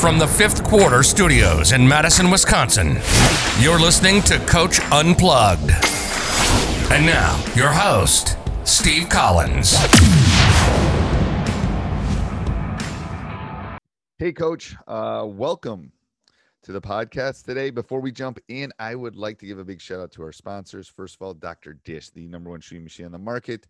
From the fifth quarter studios in Madison, Wisconsin, you're listening to Coach Unplugged. And now, your host, Steve Collins. Hey, Coach. Uh, welcome to the podcast today. Before we jump in, I would like to give a big shout out to our sponsors. First of all, Dr. Dish, the number one shooting machine on the market,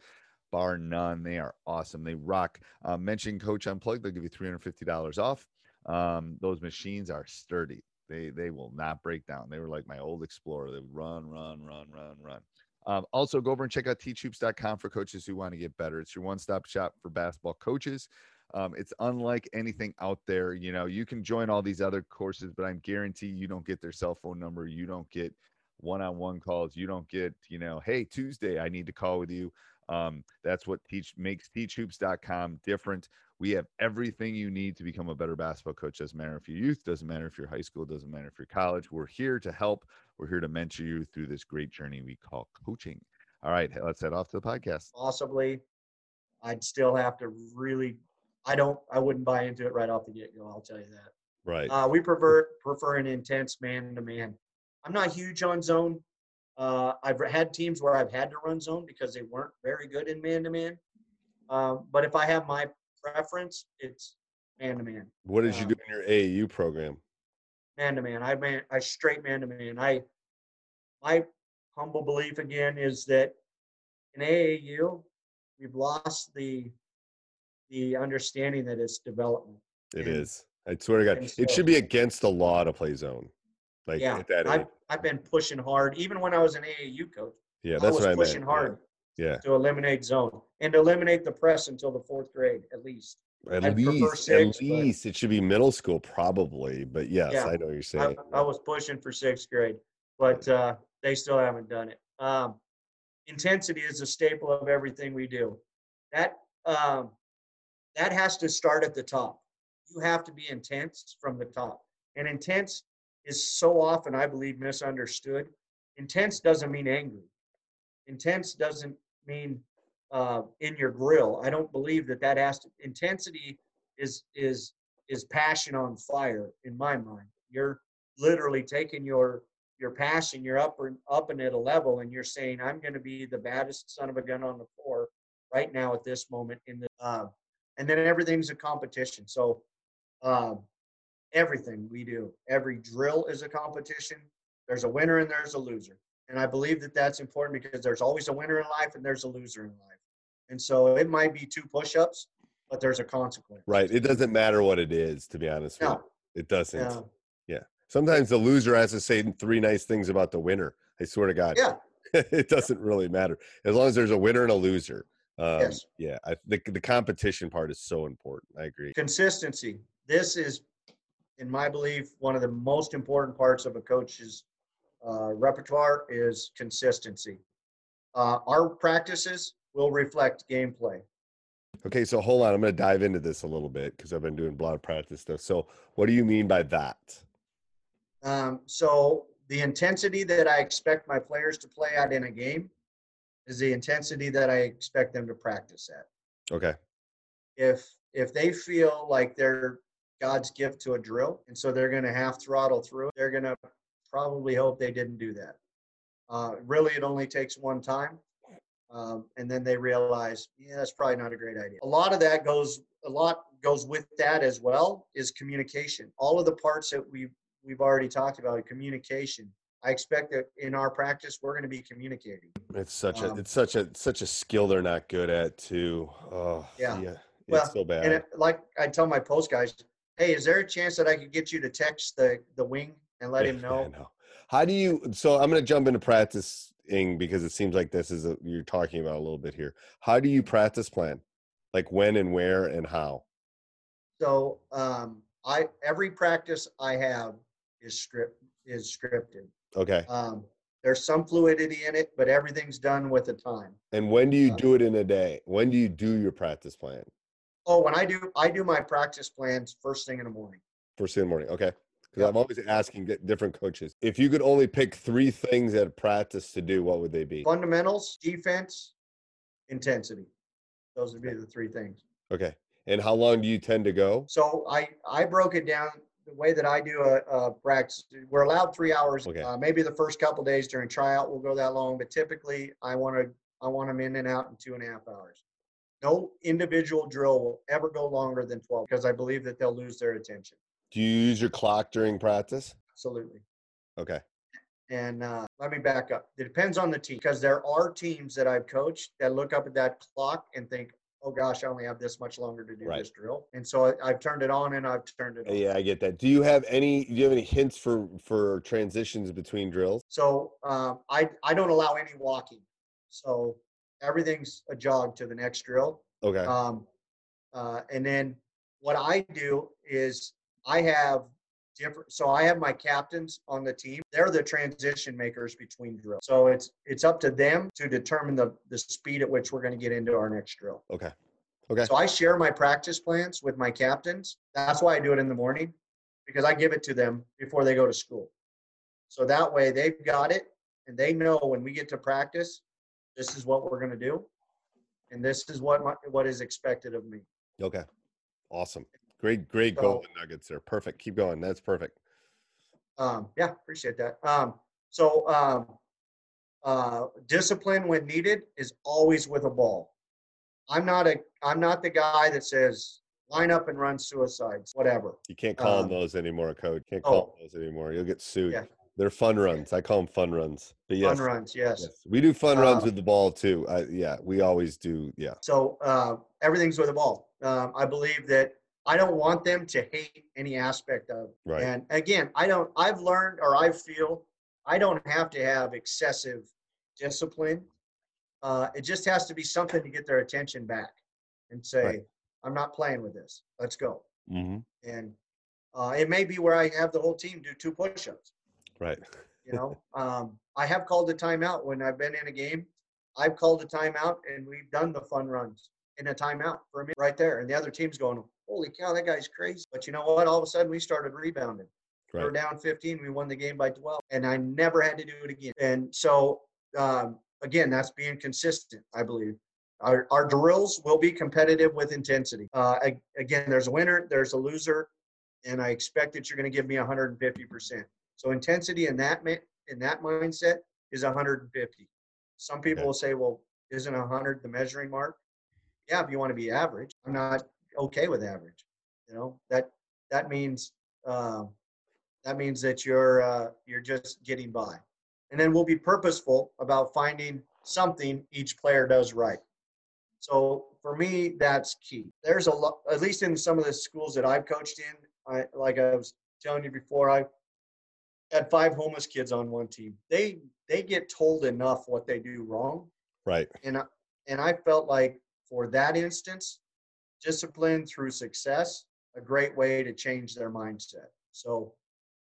bar none. They are awesome. They rock. Uh, mention Coach Unplugged, they'll give you $350 off. Um, those machines are sturdy. They they will not break down. They were like my old Explorer. They would run, run, run, run, run. Um, also, go over and check out teachhoops.com for coaches who want to get better. It's your one-stop shop for basketball coaches. Um, it's unlike anything out there. You know, you can join all these other courses, but I'm guarantee you don't get their cell phone number. You don't get one-on-one calls. You don't get, you know, hey, Tuesday, I need to call with you. Um, that's what teach makes teachhoops.com different. We have everything you need to become a better basketball coach. Doesn't matter if you're youth, doesn't matter if you're high school, doesn't matter if you're college. We're here to help. We're here to mentor you through this great journey we call coaching. All right, let's head off to the podcast. Possibly, I'd still have to really. I don't. I wouldn't buy into it right off the get go. I'll tell you that. Right. Uh, we prefer prefer an intense man to man. I'm not huge on zone. Uh, I've had teams where I've had to run zone because they weren't very good in man to man. But if I have my preference, it's man to man. What did you do in your AAU program? Man to man. I man I straight man to man. I my humble belief again is that in AAU we've lost the the understanding that it's development. It And- is. I swear to God, and it should be against the law to play zone. Like yeah, at that age. I've, been pushing hard. Even when I was an AAU coach, Yeah, I that's was what I meant. pushing hard Yeah. to eliminate zone and eliminate the press until the fourth grade at least. At I'd least, six, at least it should be middle school, probably. But yes, Yeah. I know what you're I, saying. I was pushing for sixth grade, but uh, they still haven't done it. Um, intensity is a staple of everything we do. That um, that has to start at the top. You have to be intense from the top, and intense is so often, I believe, misunderstood. Intense doesn't mean angry. Intense doesn't mean uh, in your grill. I don't believe that that has to. Intensity is is is passion on fire in my mind. You're literally taking your your passion, you're up and up and at a level, and you're saying, "I'm going to be the baddest son of a gun on the floor right now at this moment." In the uh, and then everything's a competition. So um, everything we do, every drill is a competition. There's a winner and there's a loser, and I believe that that's important because there's always a winner in life and there's a loser in life. And so it might be two push-ups, but there's a consequence. Right. It doesn't matter what it is, to be honest with No. you. It doesn't. Yeah. Yeah. Sometimes the loser has to say three nice things about the winner. I swear to God. Yeah. it doesn't really matter. As long as there's a winner and a loser. Um, Yes. Yeah. I, the, the competition part is so important. I agree. consistency. This is, in my belief, one of the most important parts of a coach's uh, repertoire is consistency. Uh, our practices will reflect gameplay. Okay, so hold on. I'm going to dive into this a little bit because I've been doing a lot of practice stuff. So, what do you mean by that? Um, so the intensity that I expect my players to play at in a game is the intensity that I expect them to practice at. Okay. if if they feel like they're God's gift to a drill, and so they're going to half throttle through they're going to probably hope they didn't do that. Uh, really, it only takes one time, um, and then they realize, yeah, that's probably not a great idea. A lot of that goes, a lot goes with that as well is communication. All of the parts that we've we've already talked about, communication. I expect that in our practice, we're going to be communicating. It's such a Um, it's such a such a skill they're not good at too. Oh, Yeah. It's Well, so bad. And it, like I tell my post guys, hey, is there a chance that I could get you to text the the wing and let him Yeah, know? I know. How do you? So I'm going to jump into practicing because it seems like this is a, you're talking about a little bit here. How do you practice plan? Like when and where and how? So um, I every practice I have is script is scripted. Okay. Um, there's some fluidity in it, but everything's done with a time. And when do you uh, do it in a day? When do you do your practice plan? Oh, when I do I do my practice plans first thing in the morning. First thing in the morning. Okay. Because. I'm always asking different coaches. If you could only pick three things at practice to do, what would they be? Fundamentals, defense, intensity. Those would be the three things. Okay. And how long do you tend to go? So I I broke it down the way that I do a, a practice. We're allowed three hours. Okay. Uh, maybe the first couple days during tryout will go that long, but typically I want to I want them in and out in two and a half hours. No individual drill will ever go longer than 12 because I believe that they'll lose their attention. Do you use your clock during practice? Absolutely. Okay. And uh, let me back up. It depends on the team because there are teams that I've coached that look up at that clock and think, "Oh gosh, I only have this much longer to do Right. this drill." And so I, I've turned it on and I've turned it off. Yeah, I get that. Do you have any do you have any hints for for transitions between drills? So um, I I don't allow any walking. So everything's a jog to the next drill. Okay. Um, uh, and then what I do is I have different. So I have my captains on the team. They're the transition makers between drills. So it's it's up to them to determine the the speed at which we're going to get into our next drill. Okay. Okay. So I share my practice plans with my captains. That's why I do it in the morning because I give it to them before they go to school. So that way they've got it and they know when we get to practice, this is what we're going to do. And this is what my, what is expected of me. Okay. Awesome. Great, great So- golden nuggets there. Perfect. Keep going. That's perfect. Um, yeah, appreciate that. Um, so um, uh, discipline when needed is always with a ball. I'm not a I'm not the guy that says line up and run suicides, whatever. You can't call Um, them those anymore, coach. Can't call them those anymore. You'll get sued. Yeah. They're fun runs. I call them fun runs. But yes, Fun runs, yes. yes. we do fun runs Uh, with the ball too. I, yeah, we always do. Yeah. So uh, everything's with the ball. Um, I believe that I don't want them to hate any aspect of. it. Right. And again, I don't. I've learned, or I feel, I don't have to have excessive discipline. Uh, it just has to be something to get their attention back, and say, Right. "I'm not playing with this. Let's go." hmm And uh, it may be where I have the whole team do two push-ups. Right. You know, um, I have called a timeout when I've been in a game. I've called a timeout and we've done the fun runs in a timeout for me right there. And the other team's going, "Holy cow, that guy's crazy!" But you know what? All of a sudden, we started rebounding. We were Right. down 15. We won the game by 12, and I never had to do it again. And so, um, again, that's being consistent. I believe our, our drills will be competitive with intensity. Uh, ag- again, there's a winner, there's a loser, and I expect that you're going to give me 150 percent. So intensity in that in that mindset is 150. Some people Okay. will say, "Well, isn't 100 the measuring mark?" Yeah, if you want to be average. I'm not okay with average. You know that that means um, that means that you're uh, you're just getting by, and then we'll be purposeful about finding something each player does right. So for me, that's key. There's a lot, at least in some of the schools that I've coached in. I like I was telling you before, I had five homeless kids on one team. They they get told enough what they do wrong, Right. and I, and I felt like for that instance, discipline through success, a great way to change their mindset. So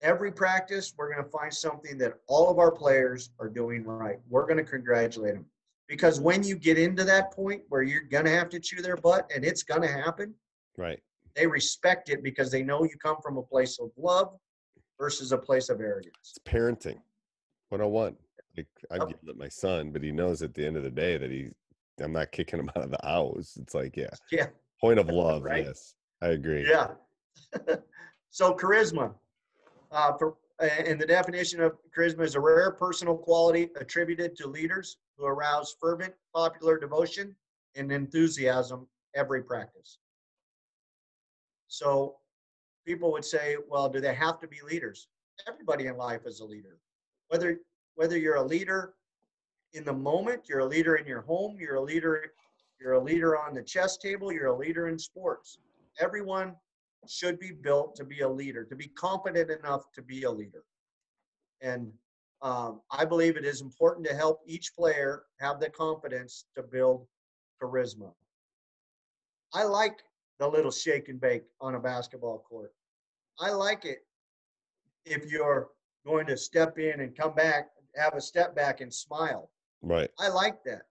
every practice, we're going to find something that all of our players are doing right. We're going to congratulate them because when you get into that point where you're going to have to chew their butt, and it's going to happen, Right. they respect it because they know you come from a place of love versus a place of arrogance. It's parenting 101. Like I Yep. yelled at my son, but he knows at the end of the day that he I'm not kicking him out of the house. It's like, yeah. Yeah. Point of love. Right. Yes. I agree. Yeah. so charisma, uh, for, and the definition of charisma is a rare personal quality attributed to leaders who arouse fervent popular devotion and enthusiasm every practice. So people would say, well, do they have to be leaders? Everybody in life is a leader. Whether whether you're a leader in the moment, you're a leader in your home, you're a leader, you're a leader on the chess table, you're a leader in sports. Everyone should be built to be a leader, to be competent enough to be a leader. And um, I believe it is important to help each player have the confidence to build charisma. I like the little shake and bake on a basketball court. I like it if you're going to step in and come back, have a step back and smile. Right. I like that.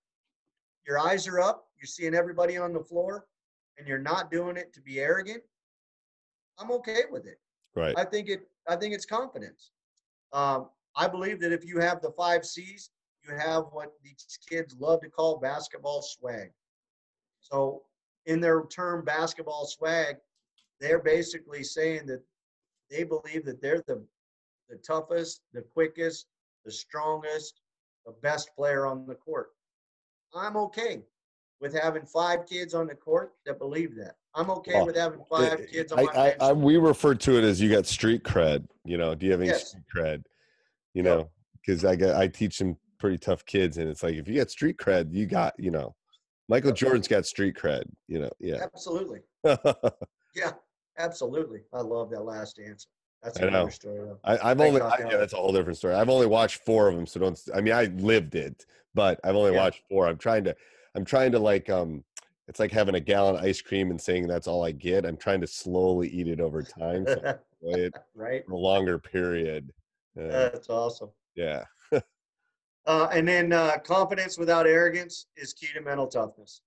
Your eyes are up, you're seeing everybody on the floor, and you're not doing it to be arrogant. I'm okay with it. Right. I think it. I think it's confidence. Um, I believe that if you have the five C's, you have what these kids love to call basketball swag. So, in their term basketball swag, they're basically saying that they believe that they're the the toughest, the quickest, the strongest, the best player on the court. I'm okay with having five kids on the court that believe that. I'm okay Well, with having five Uh, kids on I, my I. I, we refer to it as you got street cred. You know, do you have any Yes. street cred? You know, because I got I teach some pretty tough kids, and it's like if you got street cred, you got you know, Michael Yep. Jordan's got street cred. You know, yeah. Absolutely. Yeah, absolutely. I love that last answer. That's I know. story. Though. I, I've Thank only I, yeah. that's a whole different story. I've only watched four of them, so don't. I mean, I lived it, but I've only Yeah. watched four. I'm trying to, I'm trying to like, um, it's like having a gallon of ice cream and saying that's all I get. I'm trying to slowly eat it over time, so right? for a longer period. Uh, That's awesome. yeah, Uh, and then uh, confidence without arrogance is key to mental toughness.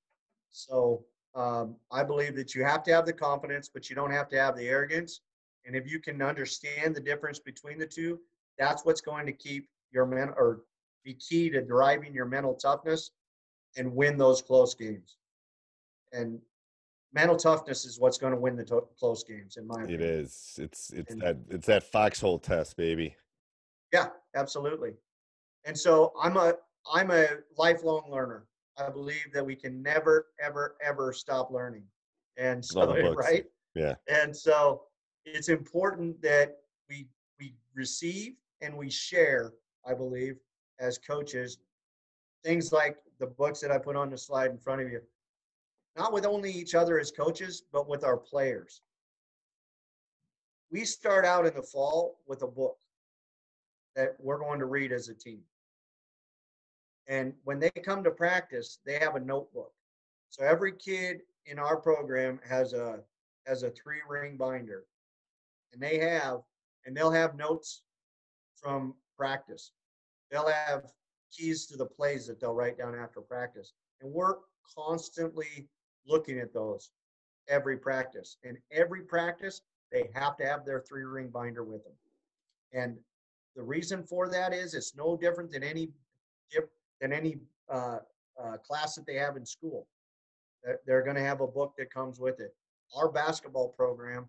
So um, I believe that you have to have the confidence, but you don't have to have the arrogance. And if you can understand the difference between the two, that's what's going to keep your men or be key to driving your mental toughness and win those close games. And mental toughness is what's going to win the to- close games, in my opinion. is. It's it's And- that it's that foxhole test, baby. Yeah, absolutely. And so I'm a I'm a lifelong learner. I believe that we can never, ever, ever stop learning. And so, right? Yeah. And so it's important that we we receive and we share, I believe, as coaches, things like the books that I put on the slide in front of you. Not with only each other as coaches, but with our players. We start out in the fall with a book that we're going to read as a team. And when they come to practice, they have a notebook. So every kid in our program has a has a three ring binder. And they have and they'll have notes from practice. They'll have keys to the plays that they'll write down after practice. And we're constantly looking at those every practice. And every practice, they have to have their three ring binder with them. And the reason for that is it's no different than any than any uh, uh, class that they have in school. They're, they're going to have a book that comes with it. Our basketball program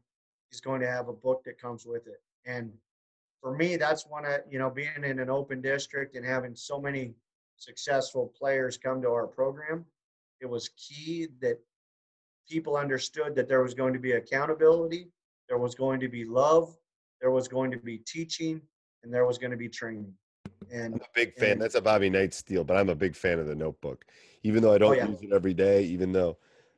is going to have a book that comes with it. And for me, that's one of you know being in an open district and having so many successful players come to our program. It was key that people understood that there was going to be accountability, there was going to be love, there was going to be teaching, and there was going to be training. I'm a big fan. And- That's a Bobby Knight steal, but I'm a big fan of the notebook. Even though I don't yeah. use it every day, even though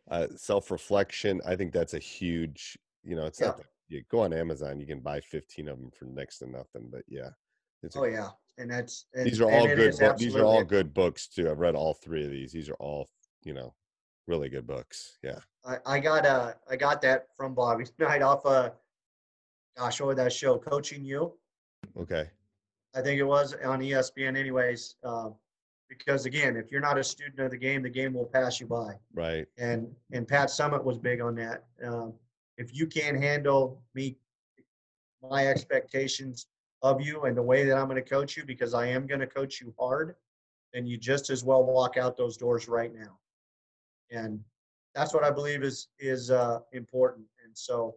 uh, self reflection, I think that's a huge. You know, it's not. That, you go on Amazon, you can buy 15 of them for next to nothing. But yeah, it's a- oh yeah, and that's and, these are all good. is Book, these are all good books too. I've read all three of these. These are all you know, really good books. Yeah. I, I got uh I got that from Bobby Knight off uh gosh, what was that show? Coaching You. Okay. I think it was on ESPN anyways. Um, because again, if you're not a student of the game, the game will pass you by. Right. And and Pat Summitt was big on that. Um, if you can't handle me my expectations of you and the way that I'm going to coach you, because I am going to coach you hard, then you just as well walk out those doors right now. And that's what I believe is is uh, important. And so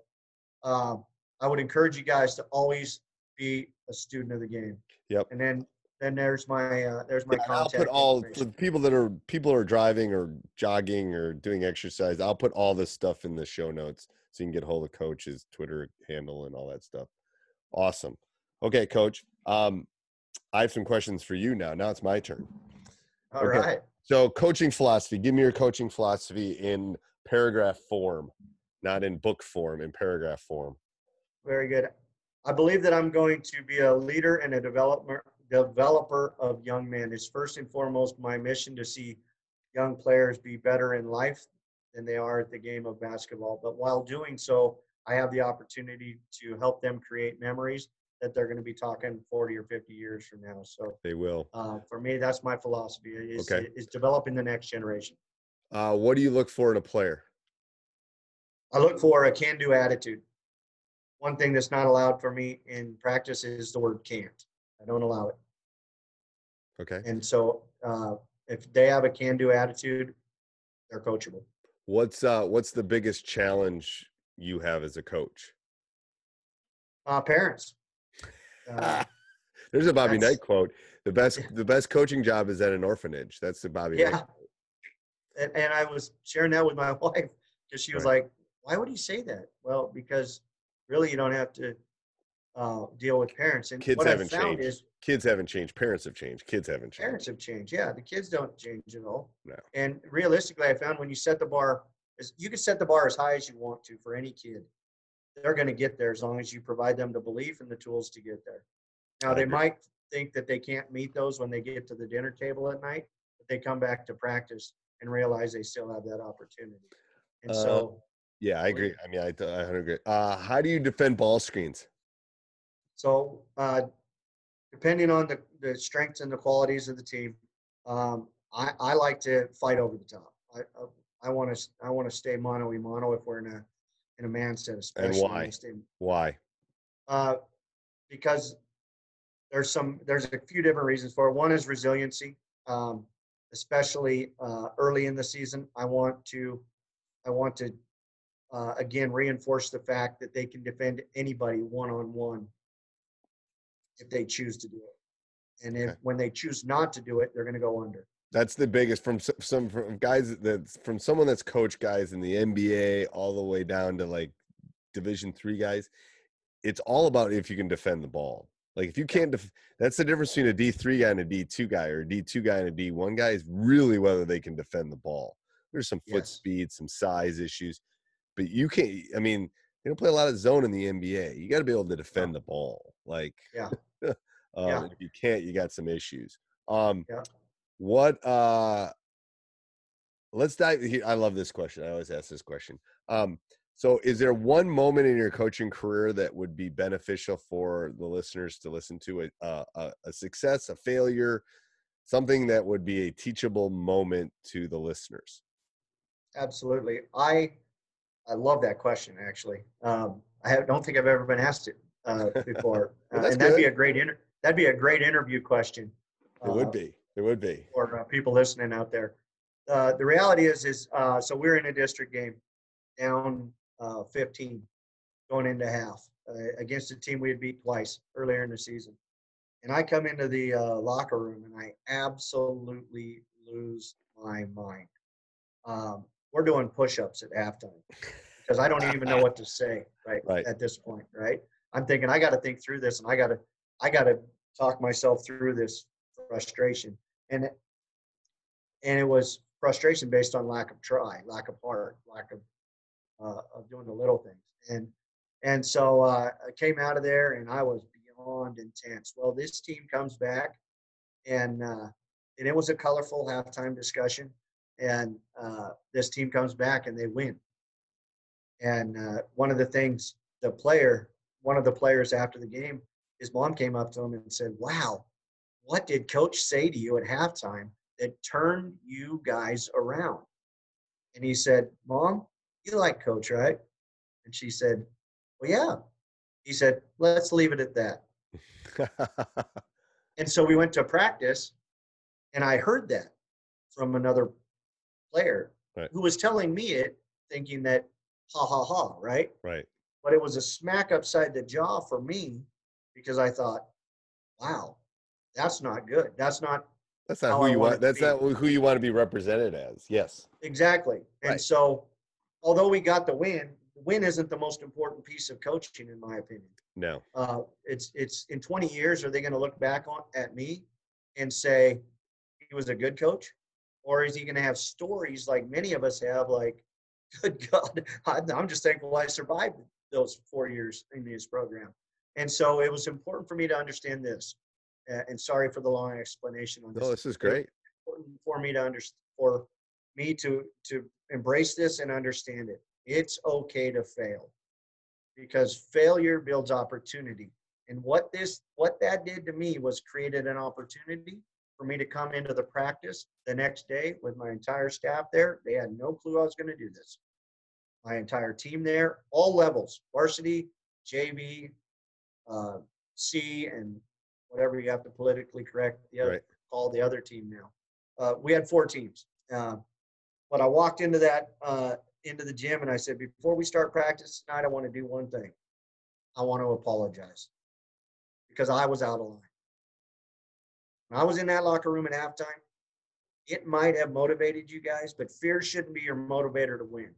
um, I would encourage you guys to always be a student of the game. Yep. And then then there's my uh, there's my Yeah, I'll put all for the people that are people are driving or jogging or doing exercise. I'll put all this stuff in the show notes so you can get hold of Coach's Twitter handle and all that stuff. Awesome. Okay, Coach. Um, I have some questions for you now. Now it's my turn. All okay. right. So, coaching philosophy. Give me your coaching philosophy in paragraph form, not in book form. In paragraph form. Very good. I believe that I'm going to be a leader and a developer developer of young men. It's first and foremost my mission to see young players be better in life than they are at the game of basketball. But while doing so, I have the opportunity to help them create memories that they're going to be talking 40 or 50 years from now. So They will. uh, for me, that's my philosophy is, Okay. is developing the next generation. Uh, what do you look for in a player? I look for a can-do attitude. One thing that's not allowed for me in practice is the word can't. I don't allow it. Okay. And so uh, if they have a can-do attitude, they're coachable. What's uh what's the biggest challenge you have as a coach? Uh, parents. Uh, There's a Bobby Knight quote. The best the best coaching job is at an orphanage. That's the Bobby Knight. yeah. And, and I was sharing that with my wife because she was Right. like, why would he say that? Well, because really you don't have to uh, deal with parents. And Kids what haven't I found changed. is Kids haven't changed. Parents have changed. Kids haven't changed. parents have changed. Yeah, the kids don't change at all. No. And realistically, I found when you set the bar, you can set the bar as high as you want to for any kid. They're going to get there as long as you provide them the belief and the tools to get there. Now they might think that they can't meet those when they get to the dinner table at night, but they come back to practice and realize they still have that opportunity. And Uh, so, Yeah, I agree. I mean, I I 100 agree. Uh, how do you defend ball screens? So, uh, depending on the, the strengths and the qualities of the team, um, I, I like to fight over the top. I, I want to, I want to stay mono e mono if we're in a, in a man set, especially. I why? stay- Why? Uh, because there's some, there's a few different reasons for it. One is resiliency, um, especially, uh, early in the season. I want to, I want to, uh, again, reinforce the fact that they can defend anybody one-on-one if they choose to do it. And if, Okay. when they choose not to do it, they're going to go under. That's the biggest from some from guys that's from someone that's coached guys in the NBA all the way down to like Division three guys. It's all about if you can defend the ball. Like if you can't, def- that's the difference between a D three guy and a D two guy, or a D two guy and a D one guy is really whether they can defend the ball. There's some foot Yes. speed, some size issues, but you can't. I mean, they don't play a lot of zone in the NBA. You got to be able to defend the ball. Like, Yeah. um, Yeah. if you can't, you got some issues. Um, Yeah. what uh let's dive here i love this question i always ask this question um so is there one moment in your coaching career that would be beneficial for the listeners to listen to a a, a- a success a failure something that would be a teachable moment to the listeners Absolutely. I, I love that question actually. Um, I have, don't think I've ever been asked it uh, before. Well, Uh, and that'd be a great inter- that'd be a great interview question. it would uh, be it would be for uh, people listening out there. Uh, the reality is, is uh, so we're in a district game, down uh, 15, going into half uh, against a team we had beat twice earlier in the season, and I come into the uh, locker room and I absolutely lose my mind. Um, we're doing push-ups at halftime because I don't even know what to say right, Right. at this point. Right, I'm thinking I got to think through this and I got to I got to talk myself through this frustration and it, and it was frustration based on lack of try, lack of heart, lack of uh, of doing the little things, and and so uh, I came out of there and I was beyond intense. Well, this team comes back, and uh, and it was a colorful halftime discussion, and uh, this team comes back and they win. And uh, one of the things the player, one of the players after the game, his mom came up to him and said, "Wow, what did coach say to you at halftime that turned you guys around? And he said, Mom, you like coach, right? And she said, Well, yeah. He said, Let's leave it at that. And so we went to practice, and I heard that from another player Right. who was telling me it, thinking that, ha ha ha, right? right But it was a smack upside the jaw for me because I thought, wow, that's not good. That's not that's not who I you want want it to that's be. not who you want to be represented as yes Exactly. And Right. so, although we got the win, the win isn't the most important piece of coaching, in my opinion. no Uh, it's it's in 20 years, are they going to look back on at me and say he was a good coach, or is he going to have stories like many of us have, like, good God, I'm just thankful I survived those four years in this program. And so, it was important for me to understand this. Uh, and sorry for the long explanation on this no this is great important for me to understand for me to to embrace this and understand it. It's okay to fail because failure builds opportunity. And what this what that did to me was created an opportunity for me to come into the practice the next day with my entire staff there. They had no clue I was going to do this. My entire team there, all levels, varsity, JV, uh, C, and whatever you have to politically correct the other, Right. call the other team now. Uh, we had four teams. Uh, but I walked into that uh, into the gym and I said, before we start practice tonight, I want to do one thing. I want to apologize because I was out of line. I was in that locker room at halftime, it might have motivated you guys, but fear shouldn't be your motivator to win.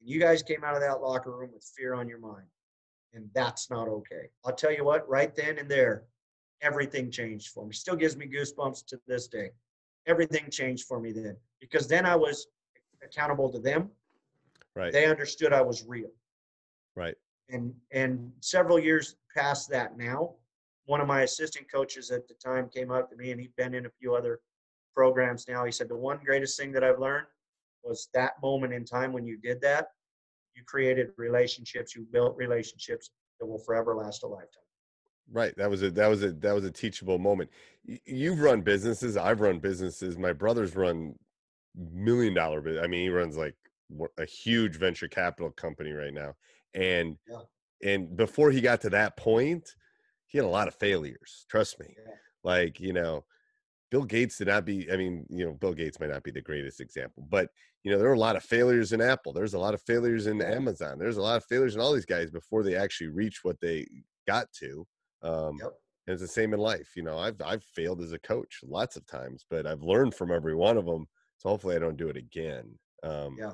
And you guys came out of that locker room with fear on your mind, and that's not okay. I'll tell you what, right then and there, everything changed for me. Still gives me goosebumps to this day. Everything changed for me then because then I was accountable to them. Right. They understood I was real Right. and and several years past that now one of my assistant coaches at the time came up to me and he'd been in a few other programs now he said the one greatest thing that i've learned was that moment in time when you did that you created relationships you built relationships that will forever last a lifetime Right. That was a that was a that was a teachable moment. You've run businesses. I've run businesses. My brother's run million dollar business. I mean, he runs like a huge venture capital company right now. And Yeah. and before he got to that point, he had a lot of failures. Trust me. Yeah. Like you know, Bill Gates did not be. I mean, you know, Bill Gates might not be the greatest example, but you know, there were a lot of failures in Apple. There's a lot of failures in Amazon. There's a lot of failures in all these guys before they actually reach what they got to. Um, Yep. and it's the same in life. You know, I've I've failed as a coach lots of times, but I've learned from every one of them. So hopefully, I don't do it again. Um, yeah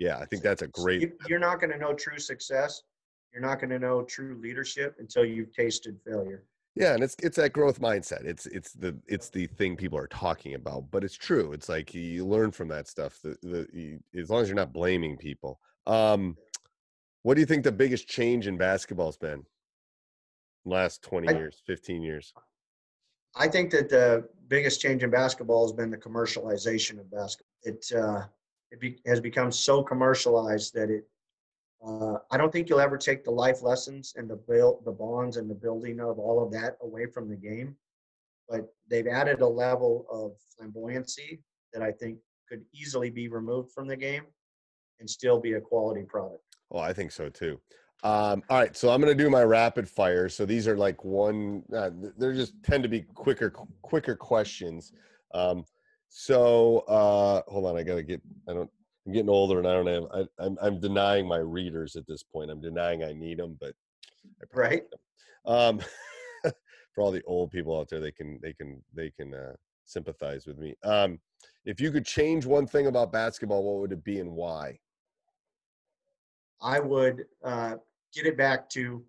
yeah, I think that's a great. You- you're not going to know true success you're not going to know true leadership until you've tasted failure Yeah, and it's it's that growth mindset. It's it's the it's the thing people are talking about, but it's true. It's like you learn from that stuff. The, the you, as long as you're not blaming people. Um, what do you think the biggest change in basketball's been? Last twenty I- years, fifteen years. I think that the biggest change in basketball has been the commercialization of basketball. It uh, it be, has become so commercialized that it. Uh, I don't think you'll ever take the life lessons and the build, the bonds and the building of all of that away from the game, but they've added a level of flamboyancy that I think could easily be removed from the game, and still be a quality product. Oh, I think so too. Um, all right, so I'm going to do my rapid fire. So these are like one. Uh, they're just tend to be quicker, quicker questions. Um, so uh, hold on, I got to get. I don't. I'm getting older, and I don't have. I, I'm I'm denying my readers at this point. I'm denying I need them, but Right? um, for all the old people out there, they can they can they can uh, sympathize with me. Um, if you could change one thing about basketball, what would it be and why? I would uh, get it back to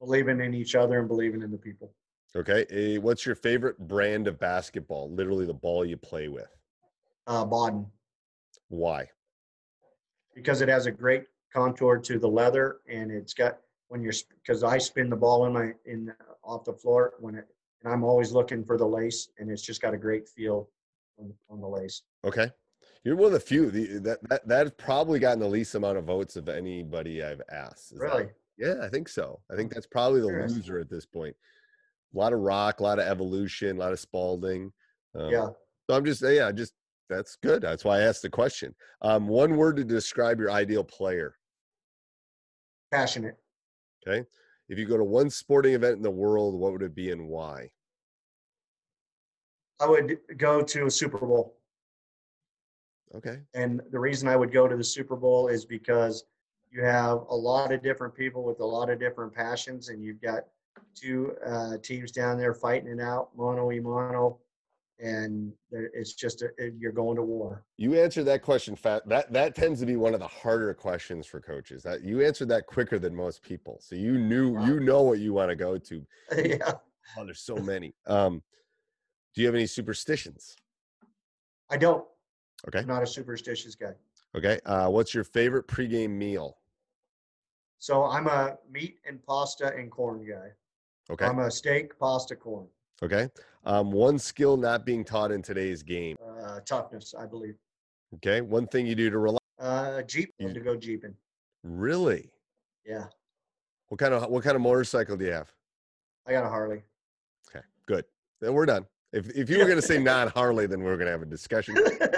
believing in each other and believing in the people. Okay. eh, what's your favorite brand of basketball? Literally the ball you play with. Uh, Baden. Why? Because it has a great contour to the leather and it's got when you're because I spin the ball in my in off the floor when it and I'm always looking for the lace and it's just got a great feel on, on the lace. Okay. You're one of the few the, that that that has probably gotten the least amount of votes of anybody I've asked. Is that- Really? yeah, I think so. I think that's probably the loser at this point. A lot of rock, a lot of evolution, a lot of Spalding. Um, yeah. So I'm just yeah, just that's good. That's why I asked the question. Um, one word to describe your ideal player. Passionate. Okay. If you go to one sporting event in the world, what would it be and why? I would go to a Super Bowl. Okay. And the reason I would go to the Super Bowl is because you have a lot of different people with a lot of different passions, and you've got two uh, teams down there fighting it out, mono y mono, and there- it's just a, it- you're going to war. You answered that question fast. That that tends to be one of the harder questions for coaches. That you answered that quicker than most people. So you knew Wow. you know what you want to go to. yeah, Oh, there's so many. Um, do you have any superstitions? I don't. Okay. I'm not a superstitious guy. Okay. Uh, what's your favorite pregame meal? So I'm a meat and pasta and corn guy. Okay. I'm a steak, pasta, corn. Okay. Um, one skill not being taught in today's game. Uh, toughness, I believe. Okay. One thing you do to relax. Uh, Jeep. You- to go jeeping. Really? Yeah, What kind of what kind of motorcycle do you have? I got a Harley. Okay, good. Then we're done. If if you were gonna say non Harley, then we're gonna have a discussion.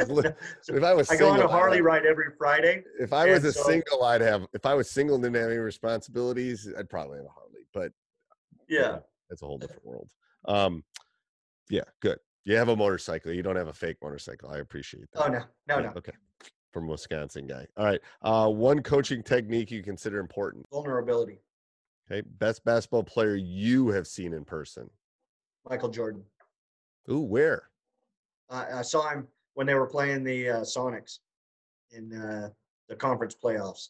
Look, If I was I go on a single, I'd Harley ride every Friday. If I was a so- single, I'd have. If I was single and didn't have any responsibilities, I'd probably have a Harley. But Yeah. that's a whole different world. Um, yeah, good. You have a motorcycle. You don't have a fake motorcycle. I appreciate that. Oh no, no, Yeah, no. Okay. From Wisconsin guy. All right. Uh, one coaching technique you consider important. Vulnerability. Okay. Best basketball player you have seen in person. Michael Jordan. Ooh, where? I I saw him when they were playing the uh, Sonics in uh, the conference playoffs.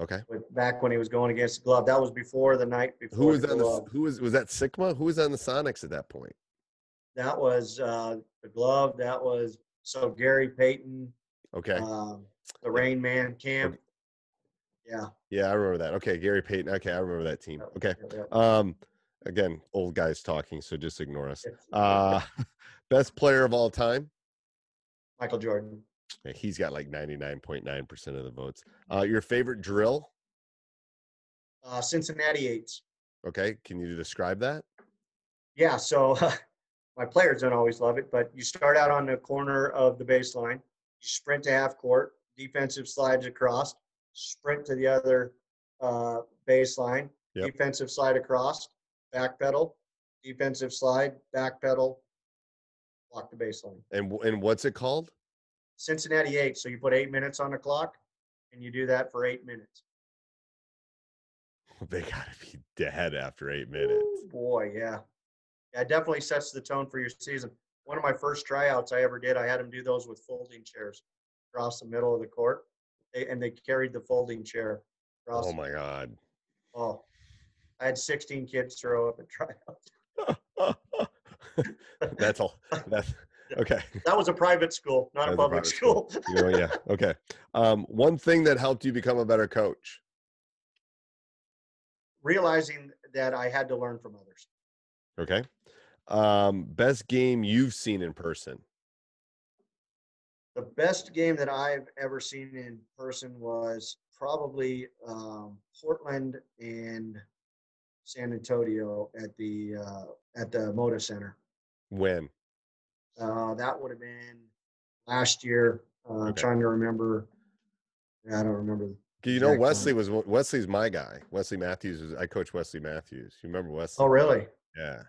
Okay. With, back when he was going against the glove. That was before the night before. Who was the on the who was was that Sigma? Who was on the Sonics at that point? That was uh, the glove. That was so Gary Payton, Okay. um, the Reign Man Kemp. Yeah. Yeah, I remember that. Okay, Gary Payton. Okay, I remember that team. Okay. Um again, old guys talking, so just ignore us. Uh best player of all time? Michael Jordan. Yeah, He's got like 99.9% of the votes. Uh your favorite drill? Uh, Cincinnati Eights. Okay, can you describe that? Yeah, so my players don't always love it, but you start out on the corner of the baseline, you sprint to half court, defensive slides across, sprint to the other uh, baseline, Yep. defensive slide across, back pedal, defensive slide, back pedal, block the baseline. And and what's it called? Cincinnati eight, so you put eight minutes on the clock, and you do that for eight minutes. They got to be dead after 8 minutes. Ooh, boy, yeah. Yeah, it definitely sets the tone for your season. One of my first tryouts I ever did, I had them do those with folding chairs across the middle of the court. They, and they carried the folding chair across. Oh my god. Oh, I had 16 kids throw up at tryouts. that's all. That's okay. That was a private school, not a was a public school. You know, yeah. Okay. Um, one thing that helped you become a better coach. Realizing that I had to learn from others. Okay. Um, best game you've seen in person. The best game that I've ever seen in person was probably um, Portland and San Antonio at the uh, at the Moda Center. When? Uh, that would have been last year. Uh, Okay. trying to remember. Yeah, I don't remember. 'Cause You know, Wesley time. was Wesley's my guy. Wesley Matthews was. I coach Wesley Matthews. You remember Wesley? Oh, really? Yeah.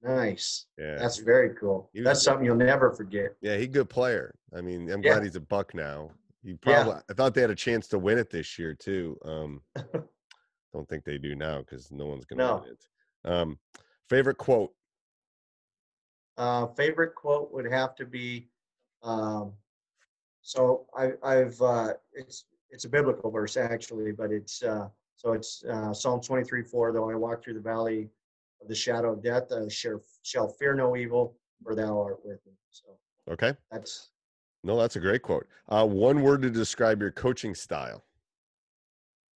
Nice. Yeah. That's very cool. Was That's something you'll never forget. Yeah, he good player. I mean, I'm Yeah. glad he's a buck now. He Yeah. probably I thought they had a chance to win it this year too. Um don't think they do now because no one's gonna No. win it. Um favorite quote. Uh, favorite quote would have to be, um, so I, I've, uh, it's, it's a biblical verse actually, but it's, uh, so it's, uh, Psalm 23, 4, though I walk through the valley of the shadow of death, I shall, shall fear no evil, for thou art with me. So Okay. that's No, that's a great quote. Uh one word to describe your coaching style.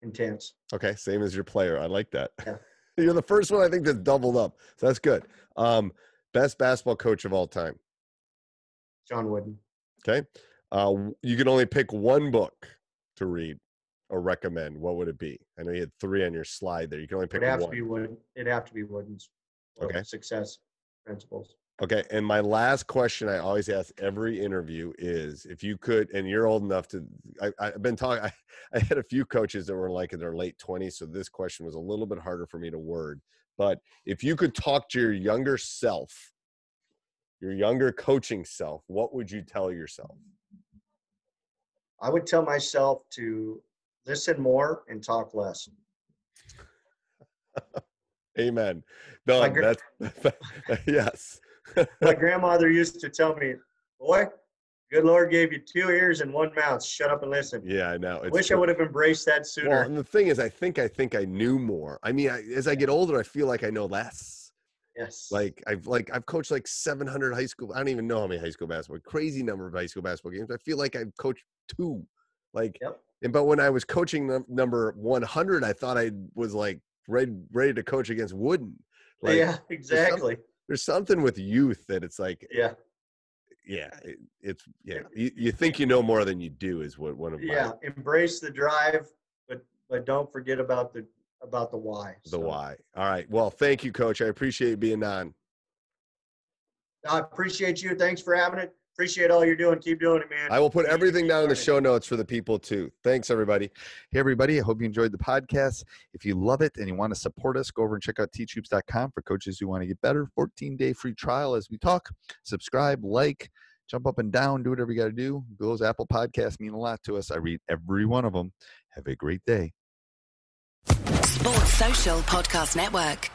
intense. Okay, same as your player. I like that. Yeah. You're the first one I think that's doubled up. So that's good. Um best basketball coach of all time. John Wooden. Okay. Uh, you can only pick one book to read or recommend. What would it be? I know you had three on your slide there. You can only pick It'd have to one. be Wooden. It'd have to be Wooden's. Okay. Success principles. Okay. And my last question I always ask every interview is if you could, and you're old enough to, I, I've been talking, I, I had a few coaches that were like in their late 20s. So this question was a little bit harder for me to word. But if you could talk to your younger self, your younger coaching self, what would you tell yourself? I would tell myself to listen more and talk less. Amen. Done. gra- That's yes. My grandmother used to tell me, "Boy, good Lord gave you two ears and one mouth. Shut up and listen." Yeah, I know. I It's wish I would have embraced that Well, sooner. and the thing is, I think I think I knew more. I mean, I, as I get older, I feel like I know less. yes. Like I've like I've coached like 700 high school. I don't even know how many high school basketball. Crazy number of high school basketball games. I feel like I've coached two. Like, Yep. and but when I was coaching num- number 100, I thought I was like ready ready to coach against Wooden. Like, yeah, exactly. there's something with youth that it's like Yeah. Yeah, it, it's yeah. You, you think you know more than you do is what one of my, Yeah, embrace the drive, but but don't forget about the about the why. the So, why. All right. Well, thank you, Coach. I appreciate you being on. I appreciate you. Thanks for having it. Appreciate all you're doing. Keep doing it, man. I will put Keep- everything keep down in the show notes for the people too. Thanks, everybody. Hey, everybody. I hope you enjoyed the podcast. If you love it and you want to support us, go over and check out teachhoops.com for coaches who want to get better. 14 day free trial as we talk. Subscribe, like, jump up and down, do whatever you got to do. Those Apple podcasts mean a lot to us. I read every one of them. Have a great day. Sports Social Podcast Network.